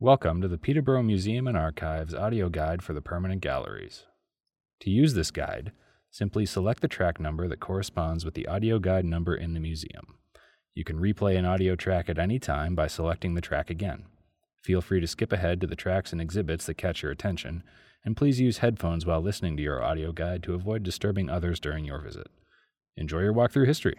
Welcome to the Peterborough Museum and Archives audio guide for the permanent galleries. To use this guide, simply select the track number that corresponds with the audio guide number in the museum. You can replay an audio track at any time by selecting the track again. Feel free to skip ahead to the tracks and exhibits that catch your attention, and please use headphones while listening to your audio guide to avoid disturbing others during your visit. Enjoy your walk through history.